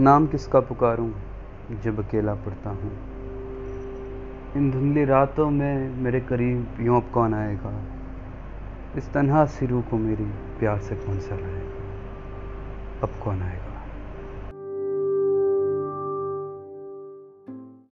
नाम किसका पुकारूं, जब अकेला पड़ता हूँ? इन धुंधली रातों में मेरे करीब यूँ अब कौन आएगा? इस तनहा सिरू को मेरी प्यार से कौन सा लाएगा? अब कौन आएगा?